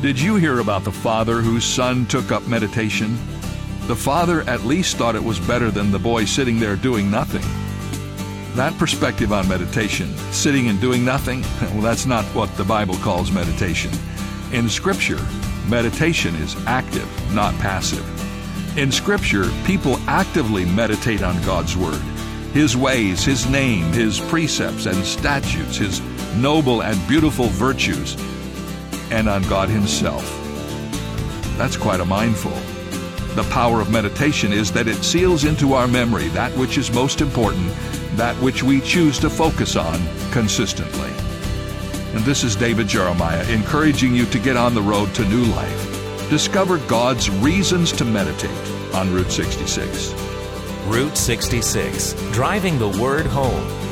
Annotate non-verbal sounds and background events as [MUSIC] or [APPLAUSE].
Did you hear about the father whose son took up meditation? The father at least thought it was better than the boy sitting there doing nothing. That perspective on meditation, sitting and doing nothing, [LAUGHS] well, that's not what the Bible calls meditation. In Scripture, meditation is active, not passive. In Scripture, people actively meditate on God's Word, His ways, His name, His precepts and statutes, His noble and beautiful virtues, and on God Himself. That's quite a mindful. The power of meditation is that it seals into our memory that which is most important, that which we choose to focus on consistently. And this is David Jeremiah encouraging you to get on the road to new life. Discover God's reasons to meditate on Route 66. Route 66, driving the word home.